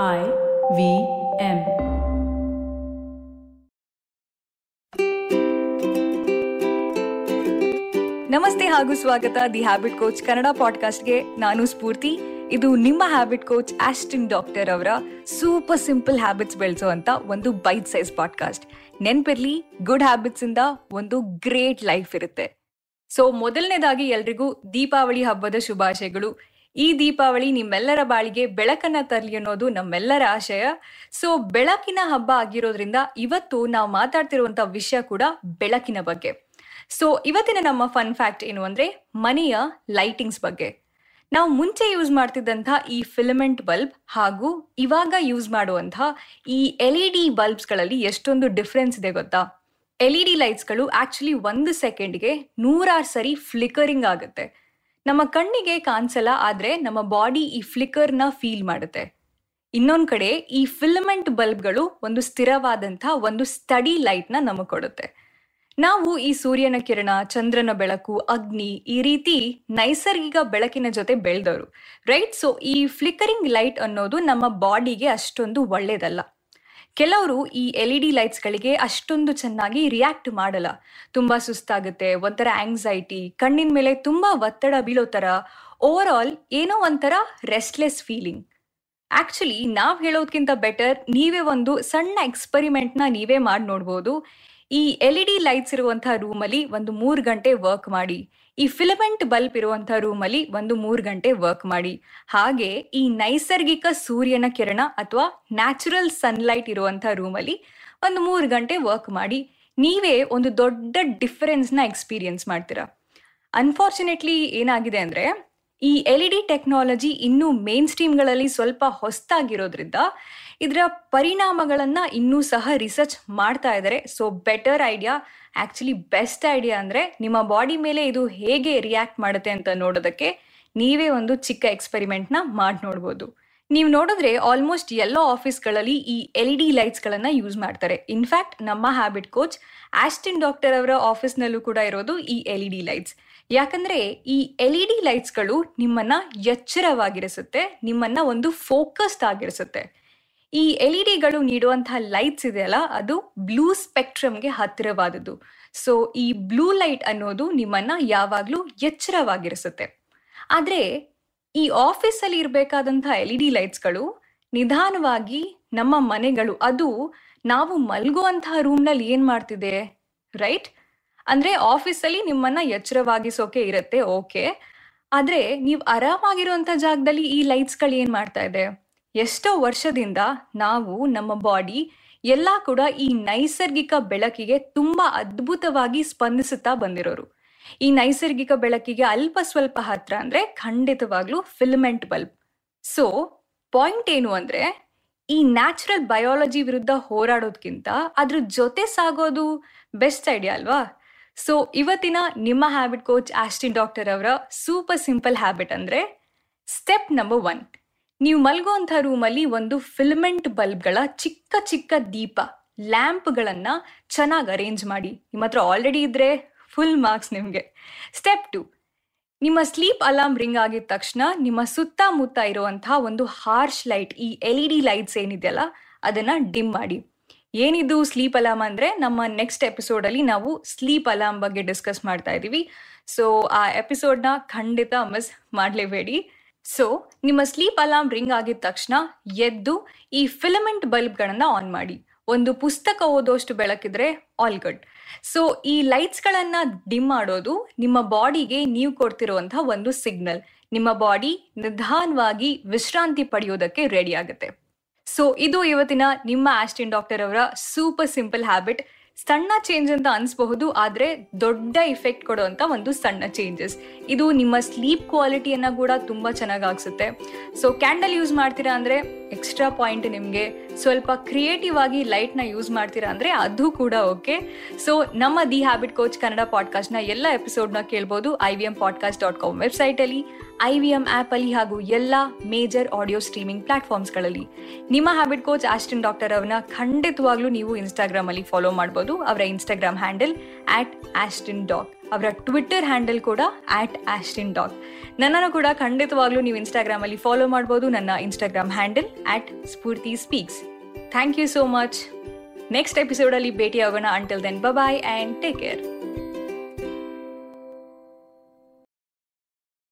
I V M. ನಮಸ್ತೆ ಹಾಗೂ ಸ್ವಾಗತ ದಿ ಹ್ಯಾಬಿಟ್ ಕೋಚ್ ಕನ್ನಡ ಪಾಡ್ಕಾಸ್ಟ್ಗೆ. ನಾನು ಸ್ಫೂರ್ತಿ. ಇದು ನಿಮ್ಮ ಹ್ಯಾಬಿಟ್ ಕೋಚ್ ಆಸ್ಟಿನ್ ಡಾಕ್ಟರ್ ಅವರ ಸೂಪರ್ ಸಿಂಪಲ್ ಹ್ಯಾಬಿಟ್ಸ್ ಬೆಳೆಸುವಂತ ಒಂದು ಬೈಟ್ ಸೈಜ್ ಪಾಡ್ಕಾಸ್ಟ್. ನೆನ್ಪಿರ್ಲಿ, ಗುಡ್ ಹ್ಯಾಬಿಟ್ಸ್ ಇಂದ ಒಂದು ಗ್ರೇಟ್ ಲೈಫ್ ಇರುತ್ತೆ. ಸೊ, ಮೊದಲನೇದಾಗಿ ಎಲ್ರಿಗೂ ದೀಪಾವಳಿ ಹಬ್ಬದ ಶುಭಾಶಯಗಳು. ಈ ದೀಪಾವಳಿ ನಿಮ್ಮೆಲ್ಲರ ಬಾಳಿಗೆ ಬೆಳಕನ್ನ ತರಲಿ ಅನ್ನೋದು ನಮ್ಮೆಲ್ಲರ ಆಶಯ. ಸೊ ಬೆಳಕಿನ ಹಬ್ಬ ಆಗಿರೋದ್ರಿಂದ ಇವತ್ತು ನಾವು ಮಾತಾಡ್ತಿರುವಂತ ವಿಷಯ ಕೂಡ ಬೆಳಕಿನ ಬಗ್ಗೆ. ಸೊ ಇವತ್ತಿನ ನಮ್ಮ ಫನ್ ಫ್ಯಾಕ್ಟ್ ಏನು ಅಂದ್ರೆ ಮನೆಯ ಲೈಟಿಂಗ್ಸ್ ಬಗ್ಗೆ. ನಾವು ಮುಂಚೆ ಯೂಸ್ ಮಾಡ್ತಿದ್ದಂತಹ ಈ ಫಿಲಮೆಂಟ್ ಬಲ್ಬ್ ಹಾಗೂ ಇವಾಗ ಯೂಸ್ ಮಾಡುವಂತಹ ಈ ಎಲ್ ಇ ಡಿ ಬಲ್ಬ್ಸ್ಗಳಲ್ಲಿ ಎಷ್ಟೊಂದು ಡಿಫ್ರೆನ್ಸ್ ಇದೆ ಗೊತ್ತಾ? ಎಲ್ ಇ ಡಿ ಲೈಟ್ಸ್ಗಳು ಆಕ್ಚುಲಿ ಒಂದು ಸೆಕೆಂಡ್ಗೆ ನೂರಾರು ಸರಿ ಫ್ಲಿಕರಿಂಗ್ ಆಗುತ್ತೆ. ನಮ್ಮ ಕಣ್ಣಿಗೆ ಕಾಣಿಸಲ್ಲ, ಆದರೆ ನಮ್ಮ ಬಾಡಿ ಈ ಫ್ಲಿಕರ್ನ ಫೀಲ್ ಮಾಡುತ್ತೆ. ಇನ್ನೊಂದು ಕಡೆ ಈ ಫಿಲಮೆಂಟ್ ಬಲ್ಬ್ಗಳು ಒಂದು ಸ್ಥಿರವಾದಂಥ ಒಂದು ಸ್ಟಡಿ ಲೈಟ್ನ ನಮಗೆ ಕೊಡುತ್ತೆ. ನಾವು ಈ ಸೂರ್ಯನ ಕಿರಣ, ಚಂದ್ರನ ಬೆಳಕು, ಅಗ್ನಿ ಈ ರೀತಿ ನೈಸರ್ಗಿಕ ಬೆಳಕಿನ ಜೊತೆ ಬೆಳೆದವರು ರೈಟ್? ಸೊ ಈ ಫ್ಲಿಕರಿಂಗ್ ಲೈಟ್ ಅನ್ನೋದು ನಮ್ಮ ಬಾಡಿಗೆ ಅಷ್ಟೊಂದು ಒಳ್ಳೇದಲ್ಲ. ಕೆಲವರು ಈ ಎಲ್ ಇ ಡಿ ಲೈಟ್ಸ್ಗಳಿಗೆ ಅಷ್ಟೊಂದು ಚೆನ್ನಾಗಿ ರಿಯಾಕ್ಟ್ ಮಾಡಲ್ಲ. ತುಂಬಾ ಸುಸ್ತಾಗುತ್ತೆ, ಒಂಥರ ಆಂಗ್ಸೈಟಿ ಕಣ್ಣಿನ ಮೇಲೆ ತುಂಬಾ ಒತ್ತಡ ಬೀಳೋ ಥರ ಓವರ್ ಆಲ್ ಏನೋ ಒಂಥರ ರೆಸ್ಟ್ಲೆಸ್ ಫೀಲಿಂಗ್ ಆ್ಯಕ್ಚುಲಿ ನಾವು ಹೇಳೋದಕ್ಕಿಂತ ಬೆಟರ್ ನೀವೇ ಒಂದು ಸಣ್ಣ ಎಕ್ಸ್ಪರಿಮೆಂಟ್ನ ನೀವೇ ಮಾಡಿ ನೋಡ್ಬೋದು ಈ ಎಲ್ ಇ ಡಿ ಲೈಟ್ಸ್ ಇರುವಂತಹ ರೂಮಲ್ಲಿ ಒಂದು ಮೂರು ಗಂಟೆ ವರ್ಕ್ ಮಾಡಿ. ಈ ಫಿಲಮೆಂಟ್ ಬಲ್ಬ್ ಇರುವಂತಹ ರೂಮಲ್ಲಿ ಒಂದು ಮೂರು ಗಂಟೆ ವರ್ಕ್ ಮಾಡಿ. ಹಾಗೆ ಈ ನೈಸರ್ಗಿಕ ಸೂರ್ಯನ ಕಿರಣ ಅಥವಾ ನ್ಯಾಚುರಲ್ ಸನ್ಲೈಟ್ ಇರುವಂತಹ ರೂಮಲ್ಲಿ ಒಂದು ಮೂರು ಗಂಟೆ ವರ್ಕ್ ಮಾಡಿ. ನೀವೇ ಒಂದು ದೊಡ್ಡ ಡಿಫರೆನ್ಸ್ನ ಎಕ್ಸ್ಪೀರಿಯನ್ಸ್ ಮಾಡ್ತೀರಾ. ಅನ್ಫಾರ್ಚುನೇಟ್ಲಿ ಏನಾಗಿದೆ ಅಂದ್ರೆ ಈ ಎಲ್ ಇ ಡಿ ಟೆಕ್ನಾಲಜಿ ಇನ್ನೂ ಮೇನ್ ಸ್ಟ್ರೀಮ್ಗಳಲ್ಲಿ ಸ್ವಲ್ಪ ಹೊಸ್ತಾಗಿರೋದ್ರಿಂದ ಇದರ ಪರಿಣಾಮಗಳನ್ನು ಇನ್ನೂ ಸಹ ರಿಸರ್ಚ್ ಮಾಡ್ತಾ ಇದ್ದಾರೆ so better idea actually best idea ಅಂದರೆ ನಿಮ್ಮ ಬಾಡಿ ಮೇಲೆ ಇದು ಹೇಗೆ ರಿಯಾಕ್ಟ್ ಮಾಡುತ್ತೆ ಅಂತ ನೋಡೋದಕ್ಕೆ ನೀವೇ ಒಂದು ಚಿಕ್ಕ ಎಕ್ಸ್ಪೆರಿಮೆಂಟ್ನ ಮಾಡಿ ನೋಡ್ಬೋದು. ನೀವು ನೋಡಿದ್ರೆ ಆಲ್ಮೋಸ್ಟ್ ಎಲ್ಲ ಆಫೀಸ್ಗಳಲ್ಲಿ ಈ ಎಲ್ ಇ ಡಿ ಲೈಟ್ಸ್ಗಳನ್ನು ಯೂಸ್ ಮಾಡ್ತಾರೆ. ಇನ್ಫ್ಯಾಕ್ಟ್ ನಮ್ಮ ಹ್ಯಾಬಿಟ್ ಕೋಚ್ ಆಸ್ಟಿನ್ ಡಾಕ್ಟರ್ ಅವರ ಆಫೀಸ್ನಲ್ಲೂ ಕೂಡ ಇರೋದು ಈ ಎಲ್ ಇ ಡಿ ಲೈಟ್ಸ್ ಯಾಕಂದ್ರೆ ಈ ಎಲ್ ಇ ಡಿ ಲೈಟ್ಸ್ಗಳು ನಿಮ್ಮನ್ನ ಎಚ್ಚರವಾಗಿರಿಸುತ್ತೆ, ನಿಮ್ಮನ್ನ ಒಂದು ಫೋಕಸ್ಡ್ ಆಗಿರಿಸುತ್ತೆ. ಈ ಎಲ್ ಇ ಡಿಗಳು ನೀಡುವಂತಹ ಲೈಟ್ಸ್ ಇದೆಯಲ್ಲ, ಅದು ಬ್ಲೂ ಸ್ಪೆಕ್ಟ್ರಮ್ಗೆ ಹತ್ತಿರವಾದದ್ದು. ಸೊ, ಈ ಬ್ಲೂ ಲೈಟ್ ಅನ್ನೋದು ನಿಮ್ಮನ್ನ ಯಾವಾಗಲೂ ಎಚ್ಚರವಾಗಿರಿಸುತ್ತೆ. ಆದರೆ, ಈ ಆಫೀಸಲ್ಲಿ ಇರಬೇಕಾದಂತಹ ಎಲ್ ಇ ಡಿ ಲೈಟ್ಸ್ಗಳು ನಿಧಾನವಾಗಿ ನಮ್ಮ ಮನೆಗಳು, ಅದು ನಾವು ಮಲ್ಗುವಂತಹ ರೂಮ್ನಲ್ಲಿ ಏನು ಮಾಡ್ತಿದೆ, ರೈಟ್? ಅಂದ್ರೆ ಆಫೀಸಲ್ಲಿ ನಿಮ್ಮನ್ನ ಎಚ್ಚರವಾಗಿಸೋಕೆ ಇರುತ್ತೆ, ಓಕೆ. ಆದ್ರೆ ನೀವು ಆರಾಮಾಗಿರುವಂತ ಜಾಗದಲ್ಲಿ ಈ ಲೈಟ್ಸ್ಗಳು ಏನ್ ಮಾಡ್ತಾ ಇದೆ? ಎಷ್ಟೋ ವರ್ಷದಿಂದ ನಾವು, ನಮ್ಮ ಬಾಡಿ ಎಲ್ಲ ಕೂಡ ಈ ನೈಸರ್ಗಿಕ ಬೆಳಕಿಗೆ ತುಂಬಾ ಅದ್ಭುತವಾಗಿ ಸ್ಪಂದಿಸುತ್ತಾ ಬಂದಿರೋರು. ಈ ನೈಸರ್ಗಿಕ ಬೆಳಕಿಗೆ ಅಲ್ಪ ಸ್ವಲ್ಪ ಹತ್ರ ಅಂದ್ರೆ ಖಂಡಿತವಾಗ್ಲೂ ಫಿಲಮೆಂಟ್ ಬಲ್ಬ್. ಸೊ, ಪಾಯಿಂಟ್ ಏನು ಅಂದ್ರೆ, ಈ ನ್ಯಾಚುರಲ್ ಬಯಾಲಜಿ ವಿರುದ್ಧ ಹೋರಾಡೋದ್ಕಿಂತ ಅದ್ರ ಜೊತೆ ಸಾಗೋದು ಬೆಸ್ಟ್ ಐಡಿಯಾ ಅಲ್ವಾ? ಸೊ ಇವತ್ತಿನ ನಿಮ್ಮ ಹ್ಯಾಬಿಟ್ ಕೋಚ್ ಆಸ್ಟಿನ್ ಡಾಕ್ಟರ್ ಅವರ ಸೂಪರ್ ಸಿಂಪಲ್ ಹ್ಯಾಬಿಟ್ ಅಂದರೆ ಸ್ಟೆಪ್ ನಂಬರ್ ಒನ್ ನೀವು ಮಲಗುವಂಥ ರೂಮಲ್ಲಿ ಒಂದು ಫಿಲ್ಮೆಂಟ್ ಬಲ್ಬ್ಗಳ ಚಿಕ್ಕ ಚಿಕ್ಕ ದೀಪ ಲ್ಯಾಂಪ್ಗಳನ್ನು ಚೆನ್ನಾಗಿ ಅರೇಂಜ್ ಮಾಡಿ. ನಿಮ್ಮ ಹತ್ರ ಆಲ್ರೆಡಿ ಇದ್ರೆ ಫುಲ್ ಮಾರ್ಕ್ಸ್ ನಿಮಗೆ. ಸ್ಟೆಪ್ ಟು ನಿಮ್ಮ ಸ್ಲೀಪ್ ಅಲಾರ್ಮ್ ರಿಂಗ್ ಆಗಿದ ತಕ್ಷಣ ನಿಮ್ಮ ಸುತ್ತಮುತ್ತ ಇರುವಂತಹ ಒಂದು ಹಾರ್ಶ್ ಲೈಟ್ ಈ ಎಲ್ ಇ ಡಿ ಲೈಟ್ಸ್ ಏನಿದೆಯಲ್ಲ, ಅದನ್ನು ಡಿಮ್ ಮಾಡಿ. ಏನಿದು ಸ್ಲೀಪ್ ಅಲಾರ್ಮ್ ಅಂದ್ರೆ ನಮ್ಮ ನೆಕ್ಸ್ಟ್ ಎಪಿಸೋಡ್ ಅಲ್ಲಿ ನಾವು ಸ್ಲೀಪ್ ಅಲಾರ್ಮ್ ಬಗ್ಗೆ ಡಿಸ್ಕಸ್ ಮಾಡ್ತಾ ಇದೀವಿ ಸೊ ಆ ಎಪಿಸೋಡ್ನ ಖಂಡಿತ ಮಿಸ್ ಮಾಡಲೇಬೇಡಿ. ಸೊ ನಿಮ್ಮ ಸ್ಲೀಪ್ ಅಲಾರ್ಮ್ ರಿಂಗ್ ಆಗಿದ ತಕ್ಷಣ ಎದ್ದು ಈ ಫಿಲಮೆಂಟ್ ಬಲ್ಬ್ಗಳನ್ನ ಆನ್ ಮಾಡಿ. ಒಂದು ಪುಸ್ತಕ ಓದೋಷ್ಟು ಬೆಳಕಿದ್ರೆ ಆಲ್ ಗುಡ್ ಸೊ ಈ ಲೈಟ್ಸ್ಗಳನ್ನ ಡಿಮ್ ಮಾಡೋದು ನಿಮ್ಮ ಬಾಡಿಗೆ ನೀವು ಕೊಡ್ತಿರುವಂತಹ ಒಂದು ಸಿಗ್ನಲ್ ನಿಮ್ಮ ಬಾಡಿ ನಿಧಾನವಾಗಿ ವಿಶ್ರಾಂತಿ ಪಡೆಯೋದಕ್ಕೆ ರೆಡಿ ಆಗುತ್ತೆ. ಸೊ ಇದು ಇವತ್ತಿನ ನಿಮ್ಮ ಆಸ್ಟಿನ್ ಡಾಕ್ಟರ್ ಅವರ ಸೂಪರ್ ಸಿಂಪಲ್ ಹ್ಯಾಬಿಟ್ ಸಣ್ಣ ಚೇಂಜ್ ಅಂತ ಅನ್ಸ್ಬಹುದು, ಆದರೆ ದೊಡ್ಡ ಇಫೆಕ್ಟ್ ಕೊಡುವಂತ ಒಂದು ಸಣ್ಣ ಚೇಂಜಸ್ ಇದು ನಿಮ್ಮ ಸ್ಲೀಪ್ ಕ್ವಾಲಿಟಿಯನ್ನ ಕೂಡ ತುಂಬಾ ಚೆನ್ನಾಗಿ ಆಗ್ಸುತ್ತೆ. ಸೊ ಕ್ಯಾಂಡಲ್ ಯೂಸ್ ಮಾಡ್ತೀರಾ ಅಂದರೆ ಎಕ್ಸ್ಟ್ರಾ ಪಾಯಿಂಟ್ ನಿಮಗೆ ಸ್ವಲ್ಪ ಕ್ರಿಯೇಟಿವ್ ಆಗಿ ಲೈಟ್ನ ಯೂಸ್ ಮಾಡ್ತೀರಾ ಅಂದ್ರೆ ಅದು ಕೂಡ ಓಕೆ ಸೊ ನಮ್ಮ ದಿ ಹ್ಯಾಬಿಟ್ ಕೋಚ್ ಕನ್ನಡ ಪಾಡ್ಕಾಸ್ಟ್ನ ಎಲ್ಲ ಎಪಿಸೋಡ್ನ ಕೇಳ್ಬೋದು I V M podcast dot com ವೆಬ್ಸೈಟಲ್ಲಿ ಐ ವಿ ಎಂ ಆ್ಯಪಲ್ಲಿ ಹಾಗೂ ಎಲ್ಲ ಮೇಜರ್ ಆಡಿಯೋ ಸ್ಟ್ರೀಮಿಂಗ್ ಪ್ಲಾಟ್ಫಾರ್ಮ್ಸ್ಗಳಲ್ಲಿ ನಿಮ್ಮ ಹ್ಯಾಬಿಟ್ ಕೋಚ್ ಆಸ್ಟಿನ್ ಡಾಕ್ಟರ್ ಅವ್ರನ್ನ ಖಂಡಿತವಾಗ್ಲೂ ನೀವು ಇನ್ಸ್ಟಾಗ್ರಾಮಲ್ಲಿ ಫಾಲೋ ಮಾಡ್ಬೋದು. ಅವರ Instagram handle at Austin doc ಅವರ ಟ್ವಿಟ್ಟರ್ ಹ್ಯಾಂಡಲ್ ಕೂಡ ಆಟ್ ಆಶ್ಟಿನ್ ಡಾಗ್ ನನ್ನನ್ನು ಕೂಡ ಖಂಡಿತವಾಗ್ಲೂ ನೀವು ಇನ್ಸ್ಟಾಗ್ರಾಮಲ್ಲಿ ಫಾಲೋ ಮಾಡ್ಬೋದು. ನನ್ನ Instagram handle at Spoorthi speaks thank you so much next ಎಪಿಸೋಡಲ್ಲಿ ಭೇಟಿ ಆಗೋಣ until then bye and take care